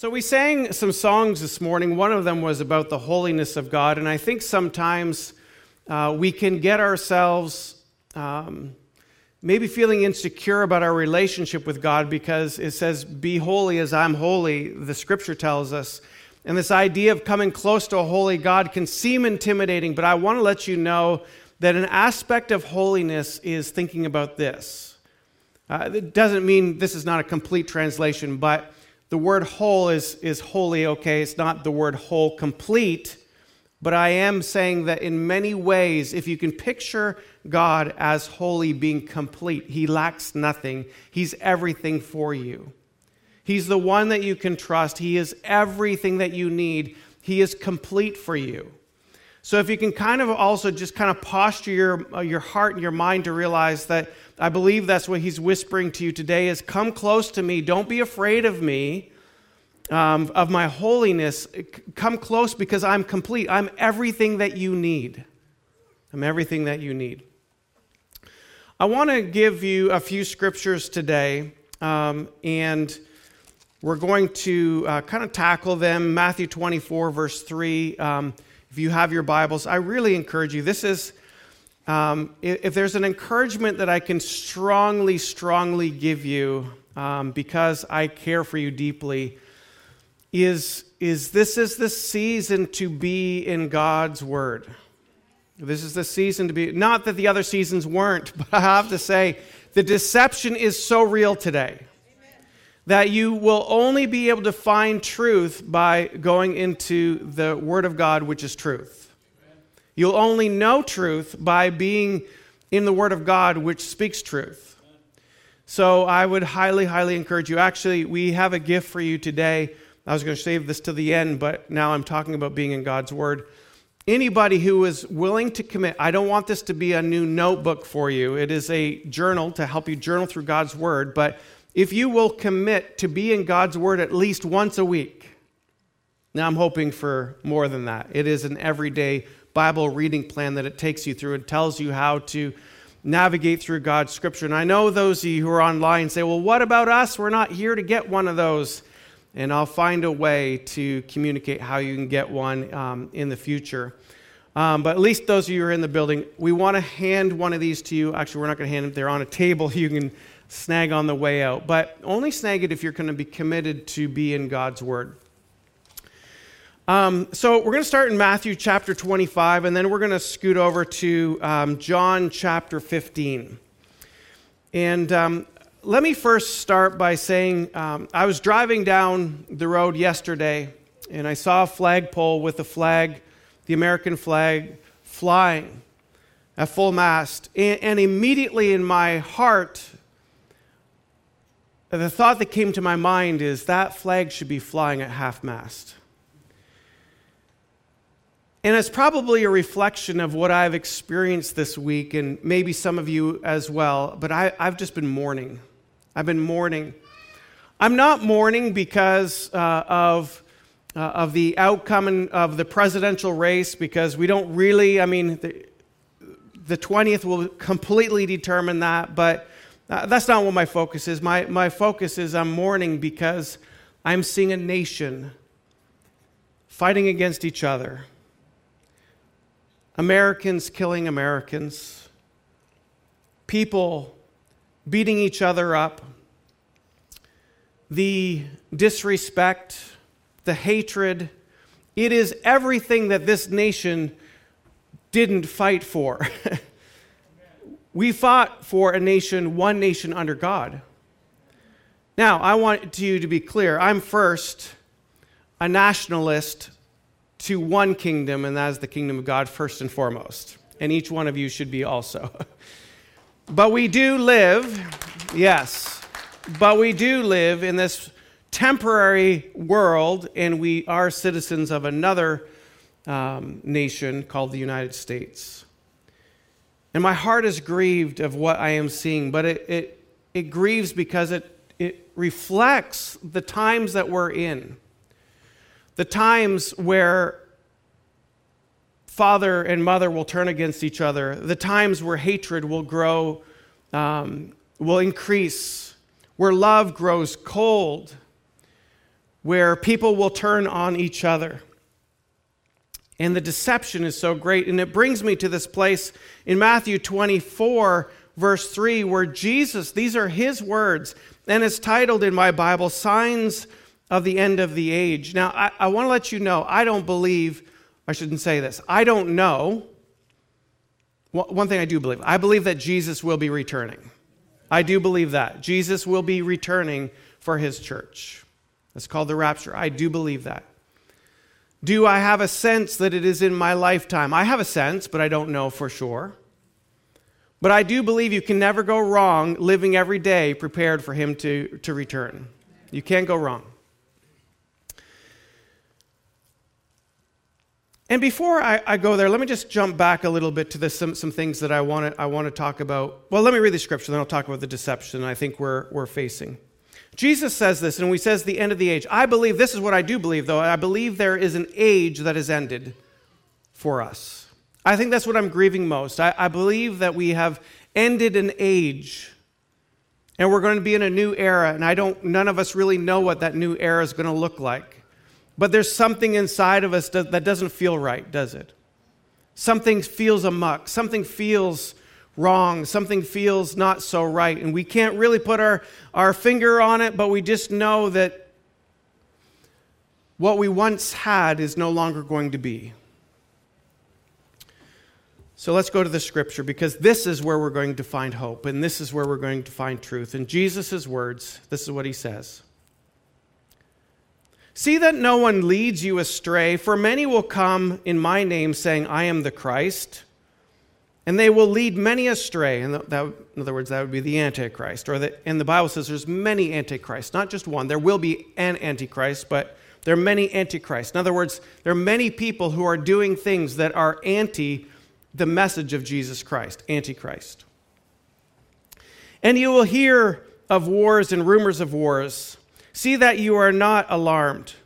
So, we sang some songs this morning. One of them was about the holiness of God. And I think sometimes uh, we can get ourselves um, maybe feeling insecure about our relationship with God because it says, Be holy as I'm holy, the scripture tells us. And this idea of coming close to a holy God can seem intimidating, but I want to let you know that an aspect of holiness is thinking about this. Uh, it doesn't mean this is not a complete translation, but the word whole is, is holy, okay? It's not the word whole complete, but I am saying that in many ways, if you can picture God as holy being complete, He lacks nothing, He's everything for you. He's the one that you can trust, He is everything that you need, He is complete for you. So if you can kind of also just kind of posture your, uh, your heart and your mind to realize that I believe that's what he's whispering to you today is come close to me. Don't be afraid of me, um, of my holiness. Come close because I'm complete. I'm everything that you need. I'm everything that you need. I want to give you a few scriptures today, um, and we're going to uh, kind of tackle them. Matthew 24, verse 3. Um, if you have your Bibles, I really encourage you. This is, um, if there's an encouragement that I can strongly, strongly give you um, because I care for you deeply, is, is this is the season to be in God's Word. This is the season to be, not that the other seasons weren't, but I have to say, the deception is so real today that you will only be able to find truth by going into the Word of God, which is truth. You'll only know truth by being in the Word of God, which speaks truth. So I would highly, highly encourage you. Actually, we have a gift for you today. I was going to save this to the end, but now I'm talking about being in God's Word. Anybody who is willing to commit, I don't want this to be a new notebook for you. It is a journal to help you journal through God's Word, but if you will commit to be in God's Word at least once a week, now I'm hoping for more than that. It is an everyday Bible reading plan that it takes you through and tells you how to navigate through God's Scripture. And I know those of you who are online say, well, what about us? We're not here to get one of those. And I'll find a way to communicate how you can get one um, in the future. Um, but at least those of you who are in the building, we want to hand one of these to you. Actually, we're not going to hand them, they're on a table. You can snag on the way out. But only snag it if you're going to be committed to be in God's Word. Um, so we're going to start in Matthew chapter 25, and then we're going to scoot over to um, John chapter 15. And um, let me first start by saying um, I was driving down the road yesterday, and I saw a flagpole with the flag, the American flag, flying at full mast. and immediately in my heart, the thought that came to my mind is that flag should be flying at half mast. And it's probably a reflection of what I've experienced this week, and maybe some of you as well, but I, have just been mourning. I've been mourning. I'm not mourning because uh, of, uh, of the outcome of the presidential race, because we don't really, I mean, the, the 20th will completely determine that, but uh, that's not what my focus is. My, my focus is I'm mourning because I'm seeing a nation fighting against each other. Americans killing Americans. People beating each other up. The disrespect, the hatred. It is everything that this nation didn't fight for. We fought for a nation, one nation under God. Now, I want you to be clear. I'm first a nationalist to one kingdom, and that is the kingdom of God first and foremost. And each one of you should be also. but we do live, yes, but we do live in this temporary world, and we are citizens of another um, nation called the United States. And my heart is grieved of what I am seeing, but it, it, it grieves because it, it reflects the times that we're in. The times where father and mother will turn against each other, the times where hatred will grow, um, will increase, where love grows cold, where people will turn on each other. And the deception is so great. And it brings me to this place in Matthew 24, verse 3, where Jesus, these are his words, and it's titled in my Bible, Signs of the End of the Age. Now, I, I want to let you know, I don't believe, I shouldn't say this, I don't know. One thing I do believe, I believe that Jesus will be returning. I do believe that. Jesus will be returning for his church. That's called the rapture. I do believe that. Do I have a sense that it is in my lifetime? I have a sense, but I don't know for sure. But I do believe you can never go wrong living every day prepared for him to, to return. You can't go wrong. And before I, I, go there, let me just jump back a little bit to some, some things that I want to I want to talk about. Well, let me read the scripture, then I'll talk about the deception I think we're, we're facing. Jesus says this, and he says the end of the age. I believe, this is what I do believe, though. I believe there is an age that has ended for us. I think that's what I'm grieving most. I, I believe that we have ended an age and we're going to be in a new era, and I don't, none of us really know what that new era is going to look like. But there's something inside of us that doesn't feel right, does it? Something feels amuck. Something feels wrong. Something feels not so right. And we can't really put our, our finger on it, but we just know that what we once had is no longer going to be. So let's go to the scripture because this is where we're going to find hope and this is where we're going to find truth. In Jesus' words, this is what he says. See that no one leads you astray, for many will come in my name saying, I am the Christ, and they will lead many astray. And that, in other words, that would be the Antichrist. Or the, and the Bible says there's many Antichrists, not just one. There will be an Antichrist, but there are many Antichrists. In other words, there are many people who are doing things that are anti the message of Jesus Christ, Antichrist. And you will hear of wars and rumors of wars. See that you are not alarmed,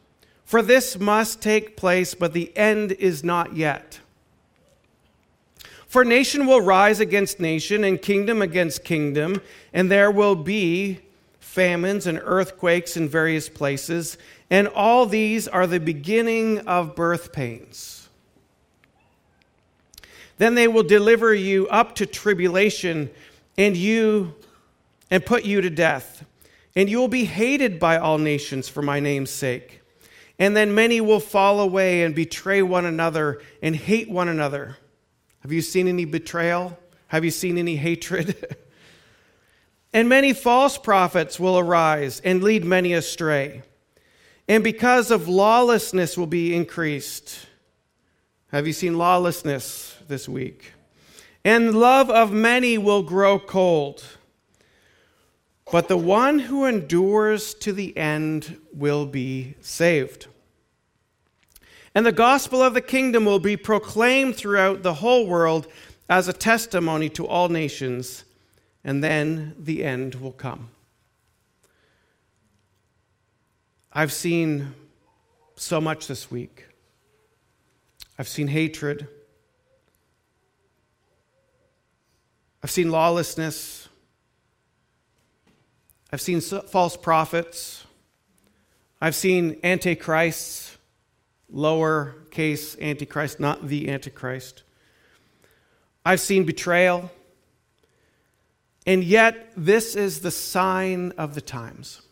for this must take place, but the end is not yet. For nation will rise against nation, and kingdom against kingdom, and there will be famines and earthquakes in various places, and all these are the beginning of birth pains. Then they will deliver you up to tribulation, and you and put you to death and you will be hated by all nations for my name's sake. And then many will fall away and betray one another and hate one another. Have you seen any betrayal? Have you seen any hatred? and many false prophets will arise and lead many astray. And because of lawlessness will be increased. Have you seen lawlessness this week? And love of many will grow cold. But the one who endures to the end will be saved. And the gospel of the kingdom will be proclaimed throughout the whole world as a testimony to all nations, and then the end will come. I've seen so much this week. I've seen hatred. I've seen lawlessness. I've seen false prophets. I've seen antichrists, lower case antichrist, not the antichrist. I've seen betrayal. And yet, this is the sign of the times.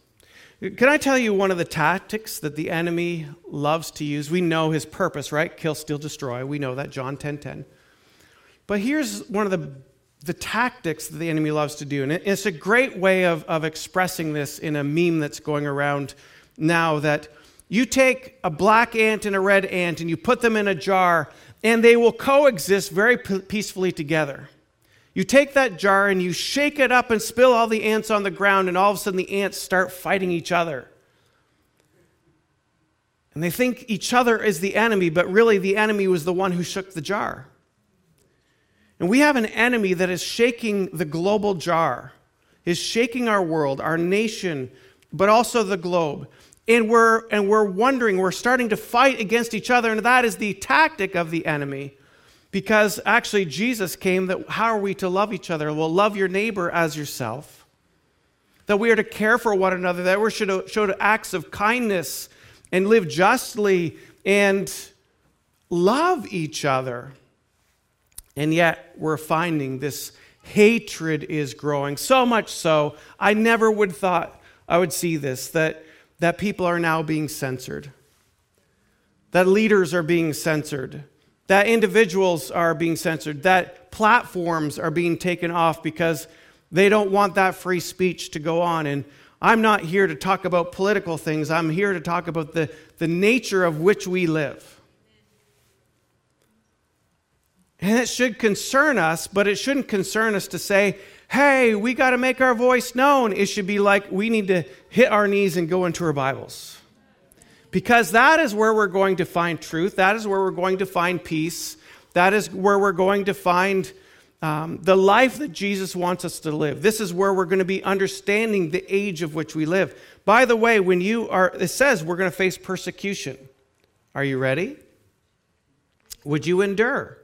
Can I tell you one of the tactics that the enemy loves to use? We know his purpose, right? Kill, steal, destroy. We know that, John 10 10. But here's one of the the tactics that the enemy loves to do. And it's a great way of, of expressing this in a meme that's going around now that you take a black ant and a red ant and you put them in a jar and they will coexist very peacefully together. You take that jar and you shake it up and spill all the ants on the ground, and all of a sudden the ants start fighting each other. And they think each other is the enemy, but really the enemy was the one who shook the jar. And we have an enemy that is shaking the global jar, is shaking our world, our nation, but also the globe. And we're, and we're wondering, we're starting to fight against each other, and that is the tactic of the enemy. Because actually, Jesus came that how are we to love each other? Well, love your neighbor as yourself. that we are to care for one another, that we should show acts of kindness and live justly and love each other. And yet, we're finding this hatred is growing so much so i never would thought i would see this that that people are now being censored that leaders are being censored that individuals are being censored that platforms are being taken off because they don't want that free speech to go on. And i'm not here to talk about political things. I'm here to talk about the, the nature of which we live. And it should concern us, but it shouldn't concern us to say, hey, we got to make our voice known. It should be like we need to hit our knees and go into our Bibles. Because that is where we're going to find truth. That is where we're going to find peace. That is where we're going to find um, the life that Jesus wants us to live. This is where we're going to be understanding the age of which we live. By the way, when you are, it says we're going to face persecution. Are you ready? Would you endure?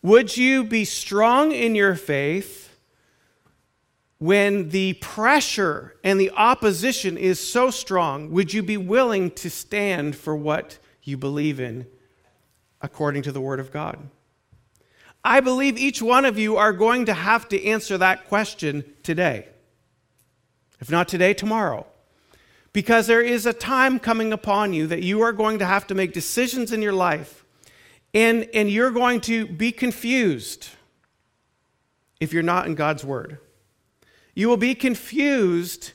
Would you be strong in your faith when the pressure and the opposition is so strong? Would you be willing to stand for what you believe in according to the Word of God? I believe each one of you are going to have to answer that question today. If not today, tomorrow. Because there is a time coming upon you that you are going to have to make decisions in your life and, and you're going to be confused if you're not in God's Word. You will be confused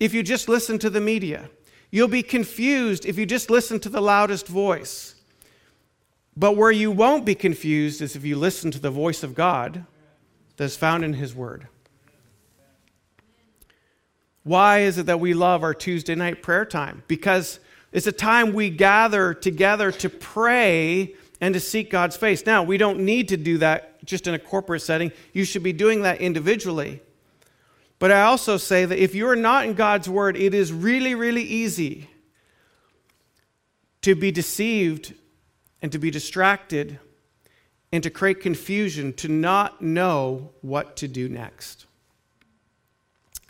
if you just listen to the media. You'll be confused if you just listen to the loudest voice. But where you won't be confused is if you listen to the voice of God that's found in His Word. Why is it that we love our Tuesday night prayer time? Because it's a time we gather together to pray and to seek God's face. Now, we don't need to do that just in a corporate setting. You should be doing that individually. But I also say that if you're not in God's word, it is really, really easy to be deceived and to be distracted and to create confusion, to not know what to do next.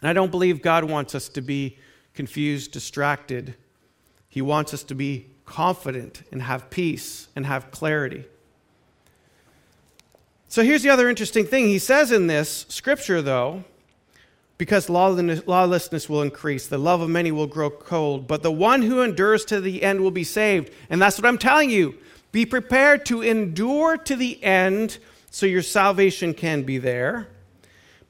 And I don't believe God wants us to be confused, distracted. He wants us to be confident and have peace and have clarity. So here's the other interesting thing. He says in this scripture, though, because lawlessness will increase, the love of many will grow cold, but the one who endures to the end will be saved. And that's what I'm telling you. Be prepared to endure to the end so your salvation can be there.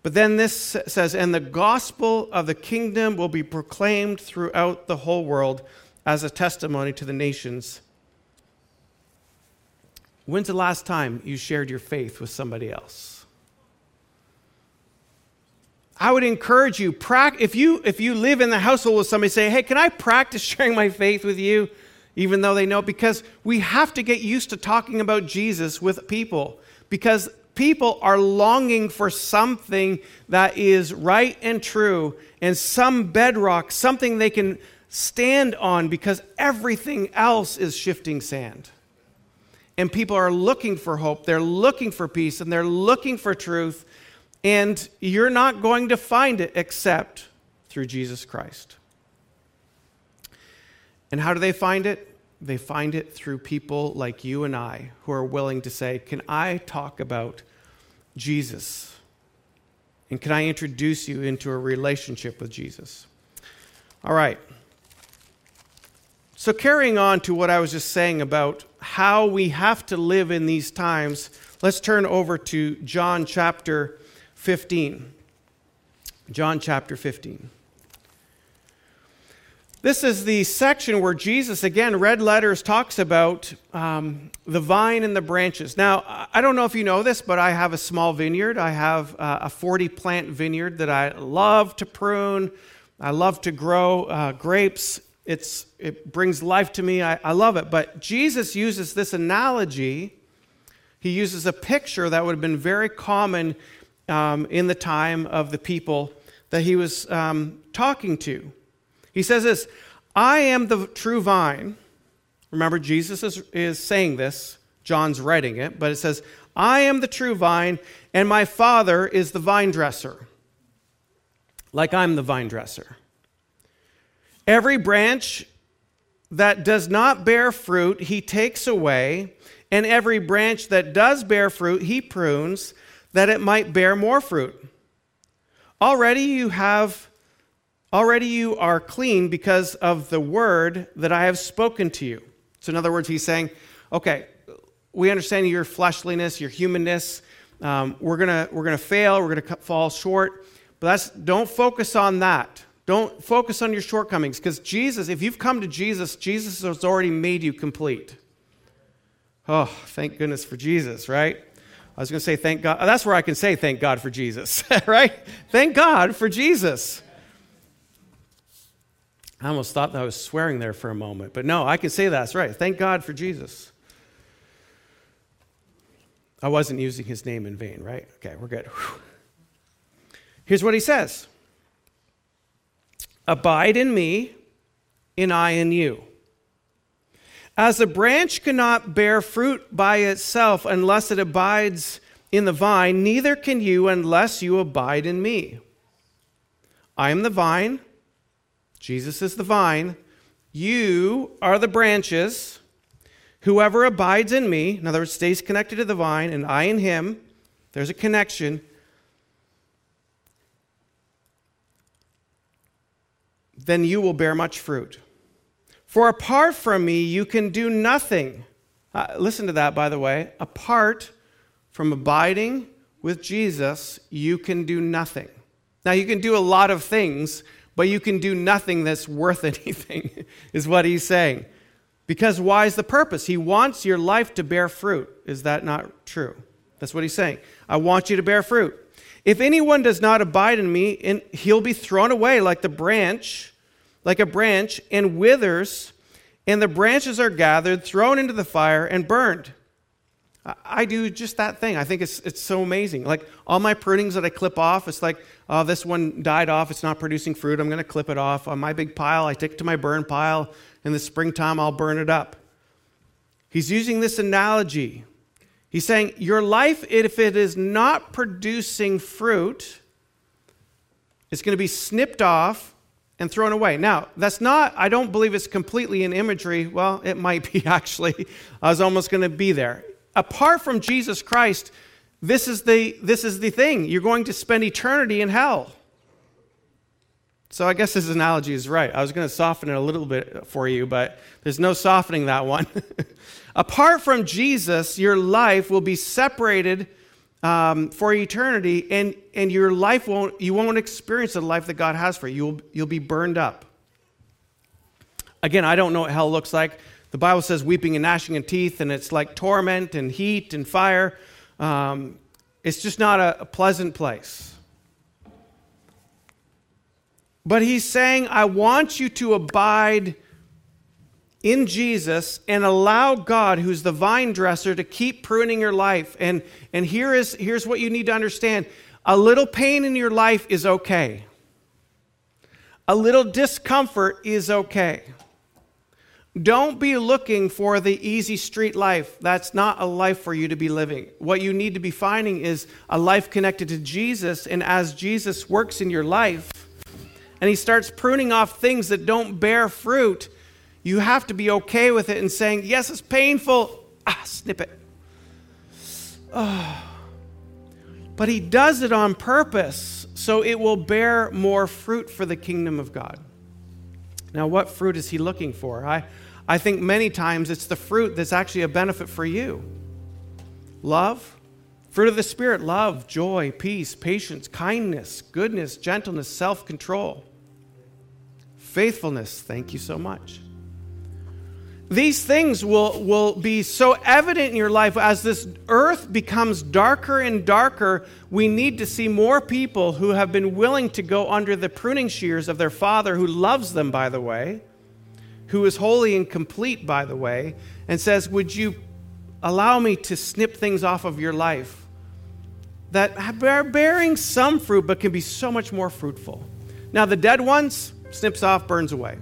But then this says, and the gospel of the kingdom will be proclaimed throughout the whole world as a testimony to the nations. When's the last time you shared your faith with somebody else? I would encourage you, if you, if you live in the household with somebody, say, hey, can I practice sharing my faith with you? Even though they know, because we have to get used to talking about Jesus with people, because people are longing for something that is right and true and some bedrock, something they can stand on because everything else is shifting sand. And people are looking for hope, they're looking for peace, and they're looking for truth. And you're not going to find it except through Jesus Christ. And how do they find it? They find it through people like you and I who are willing to say, Can I talk about Jesus? And can I introduce you into a relationship with Jesus? All right. So, carrying on to what I was just saying about how we have to live in these times, let's turn over to John chapter 15. John chapter 15. This is the section where Jesus, again, red letters, talks about um, the vine and the branches. Now, I don't know if you know this, but I have a small vineyard. I have uh, a 40 plant vineyard that I love to prune. I love to grow uh, grapes it's, it brings life to me. I, I love it. But Jesus uses this analogy. He uses a picture that would have been very common um, in the time of the people that he was um, talking to. He says this I am the true vine. Remember, Jesus is, is saying this. John's writing it, but it says, I am the true vine, and my Father is the vine dresser. like I'm the vine dresser. Every branch that does not bear fruit, he takes away, and every branch that does bear fruit, he prunes, that it might bear more fruit. Already you have already you are clean because of the word that I have spoken to you. So in other words, he's saying, okay, we understand your fleshliness, your humanness. Um, we're gonna we're gonna fail. We're gonna fall short. But that's don't focus on that. Don't focus on your shortcomings because Jesus, if you've come to Jesus, Jesus has already made you complete. Oh, thank goodness for Jesus, right? I was going to say thank God. That's where I can say thank God for Jesus, right? Thank God for Jesus. I almost thought that I was swearing there for a moment, but no, I can say that's right. Thank God for Jesus. I wasn't using his name in vain, right? Okay, we're good. Whew. Here's what he says Abide in me, and I in you. As a branch cannot bear fruit by itself unless it abides in the vine, neither can you unless you abide in me. I am the vine, Jesus is the vine, you are the branches. Whoever abides in me, in other words, stays connected to the vine, and I in him, there's a connection. Then you will bear much fruit. For apart from me, you can do nothing. Uh, listen to that, by the way. Apart from abiding with Jesus, you can do nothing. Now, you can do a lot of things, but you can do nothing that's worth anything, is what he's saying. Because why is the purpose? He wants your life to bear fruit. Is that not true? That's what he's saying. I want you to bear fruit. If anyone does not abide in me, he'll be thrown away like the branch, like a branch, and withers, and the branches are gathered, thrown into the fire, and burned. I do just that thing. I think it's, it's so amazing. Like all my prunings that I clip off, it's like, oh, this one died off. It's not producing fruit. I'm going to clip it off. On my big pile, I take it to my burn pile in the springtime, I'll burn it up. He's using this analogy. He's saying, Your life, if it is not producing fruit, it's going to be snipped off and thrown away. Now, that's not, I don't believe it's completely an imagery. Well, it might be actually. I was almost going to be there. Apart from Jesus Christ, this is the, this is the thing. You're going to spend eternity in hell. So I guess this analogy is right. I was going to soften it a little bit for you, but there's no softening that one. Apart from Jesus, your life will be separated um, for eternity, and, and your life won't, you won't experience the life that God has for you. You'll, you'll be burned up. Again, I don't know what hell looks like. The Bible says weeping and gnashing of teeth, and it's like torment and heat and fire. Um, it's just not a, a pleasant place. But he's saying, I want you to abide in Jesus and allow God, who's the vine dresser, to keep pruning your life. And, and here is, here's what you need to understand a little pain in your life is okay, a little discomfort is okay. Don't be looking for the easy street life. That's not a life for you to be living. What you need to be finding is a life connected to Jesus. And as Jesus works in your life, and he starts pruning off things that don't bear fruit, you have to be okay with it and saying, Yes, it's painful. Ah, snip it. Oh. But he does it on purpose so it will bear more fruit for the kingdom of God. Now, what fruit is he looking for? I, I think many times it's the fruit that's actually a benefit for you love, fruit of the Spirit, love, joy, peace, patience, kindness, goodness, gentleness, self control. Faithfulness, thank you so much. These things will, will be so evident in your life as this earth becomes darker and darker. We need to see more people who have been willing to go under the pruning shears of their Father, who loves them, by the way, who is holy and complete, by the way, and says, Would you allow me to snip things off of your life that are bearing some fruit but can be so much more fruitful? Now, the dead ones, snips off, burns away.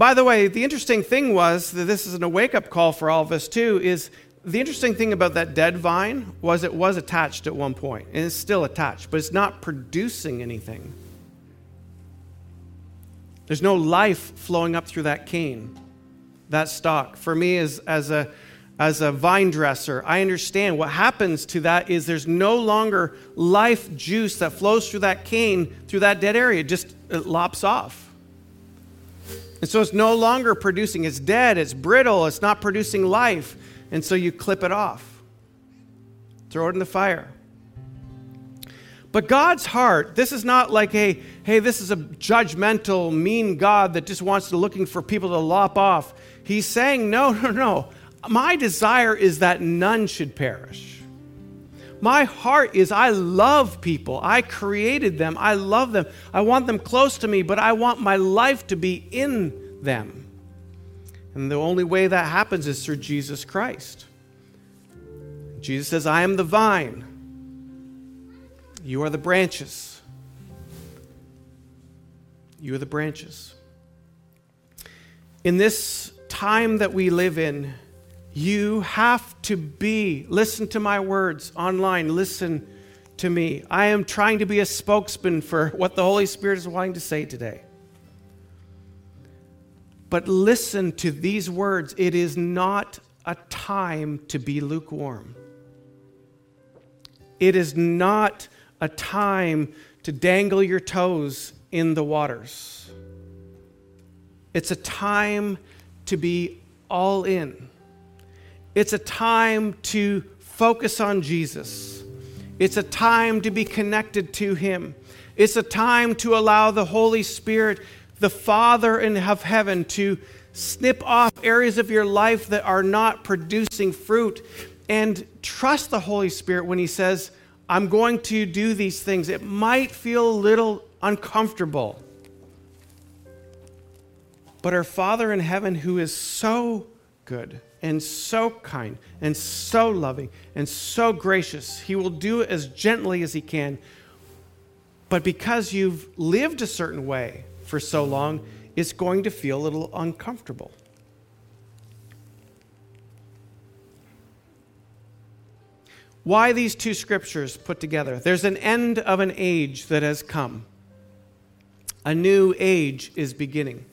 By the way, the interesting thing was that this is a wake up call for all of us too is the interesting thing about that dead vine was it was attached at one point, and it's still attached, but it's not producing anything. There's no life flowing up through that cane, that stalk. For me, as, as, a, as a vine dresser, I understand what happens to that is there's no longer life juice that flows through that cane, through that dead area. It just it lops off. And so it's no longer producing. It's dead, it's brittle, it's not producing life. And so you clip it off, throw it in the fire. But God's heart, this is not like a, hey, this is a judgmental, mean God that just wants to looking for people to lop off. He's saying, no, no, no. My desire is that none should perish. My heart is I love people. I created them. I love them. I want them close to me, but I want my life to be in them. And the only way that happens is through Jesus Christ. Jesus says, I am the vine, you are the branches. You are the branches. In this time that we live in, you have to be, listen to my words online, listen to me. I am trying to be a spokesman for what the Holy Spirit is wanting to say today. But listen to these words it is not a time to be lukewarm. It is not a time to dangle your toes in the waters. It's a time to be all in. It's a time to focus on Jesus. It's a time to be connected to Him. It's a time to allow the Holy Spirit, the Father in heaven, to snip off areas of your life that are not producing fruit and trust the Holy Spirit when He says, I'm going to do these things. It might feel a little uncomfortable. But our Father in heaven, who is so good, and so kind and so loving and so gracious. He will do it as gently as He can. But because you've lived a certain way for so long, it's going to feel a little uncomfortable. Why these two scriptures put together? There's an end of an age that has come. A new age is beginning.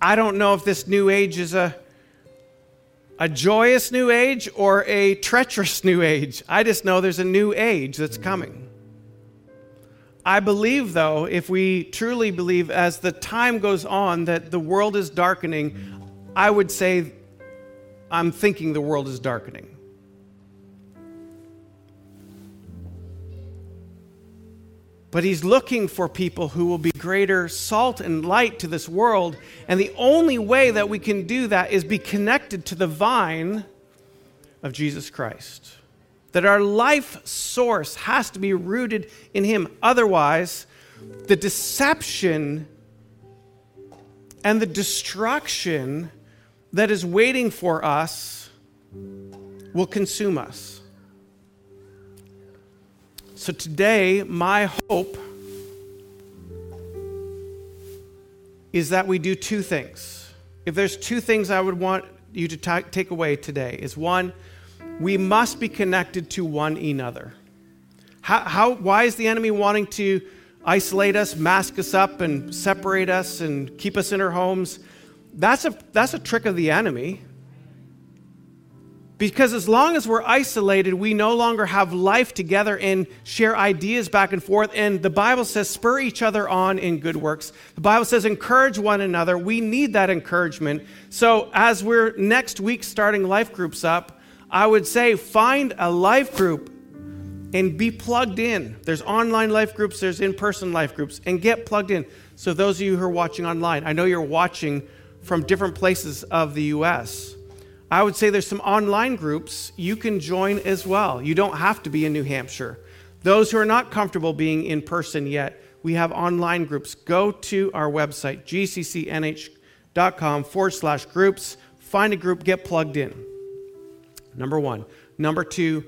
I don't know if this new age is a a joyous new age or a treacherous new age. I just know there's a new age that's coming. I believe, though, if we truly believe as the time goes on that the world is darkening, I would say I'm thinking the world is darkening. But he's looking for people who will be greater salt and light to this world. And the only way that we can do that is be connected to the vine of Jesus Christ. That our life source has to be rooted in him. Otherwise, the deception and the destruction that is waiting for us will consume us. So today, my hope is that we do two things. If there's two things I would want you to ta- take away today, is one, we must be connected to one another. How, how, why is the enemy wanting to isolate us, mask us up, and separate us and keep us in our homes? That's a, that's a trick of the enemy. Because as long as we're isolated, we no longer have life together and share ideas back and forth. And the Bible says, spur each other on in good works. The Bible says, encourage one another. We need that encouragement. So, as we're next week starting life groups up, I would say find a life group and be plugged in. There's online life groups, there's in person life groups, and get plugged in. So, those of you who are watching online, I know you're watching from different places of the U.S. I would say there's some online groups you can join as well. You don't have to be in New Hampshire. Those who are not comfortable being in person yet, we have online groups. Go to our website, gccnh.com forward slash groups, find a group, get plugged in. Number one. Number two,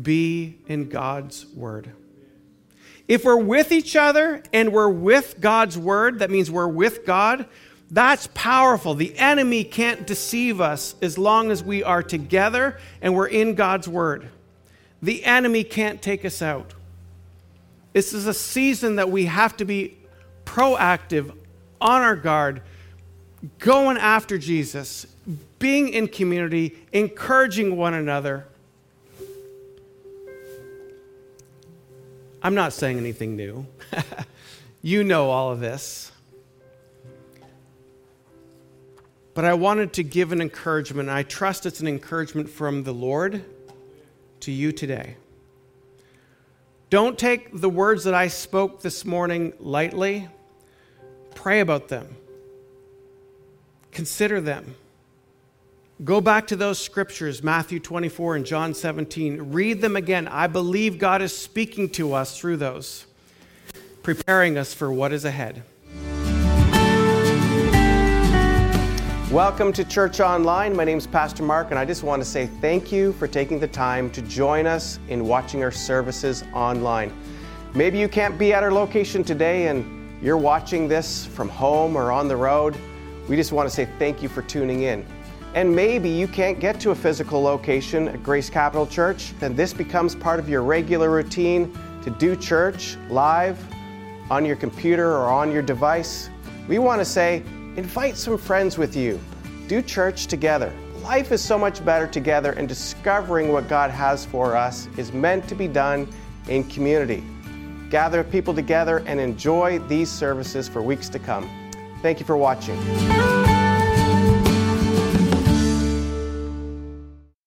be in God's Word. If we're with each other and we're with God's Word, that means we're with God, That's powerful. The enemy can't deceive us as long as we are together and we're in God's word. The enemy can't take us out. This is a season that we have to be proactive, on our guard, going after Jesus, being in community, encouraging one another. I'm not saying anything new. you know all of this. But I wanted to give an encouragement. I trust it's an encouragement from the Lord to you today. Don't take the words that I spoke this morning lightly. Pray about them, consider them. Go back to those scriptures, Matthew 24 and John 17. Read them again. I believe God is speaking to us through those, preparing us for what is ahead. Welcome to Church Online. My name is Pastor Mark, and I just want to say thank you for taking the time to join us in watching our services online. Maybe you can't be at our location today and you're watching this from home or on the road. We just want to say thank you for tuning in. And maybe you can't get to a physical location at Grace Capital Church, then this becomes part of your regular routine to do church live on your computer or on your device. We want to say, Invite some friends with you. Do church together. Life is so much better together, and discovering what God has for us is meant to be done in community. Gather people together and enjoy these services for weeks to come. Thank you for watching.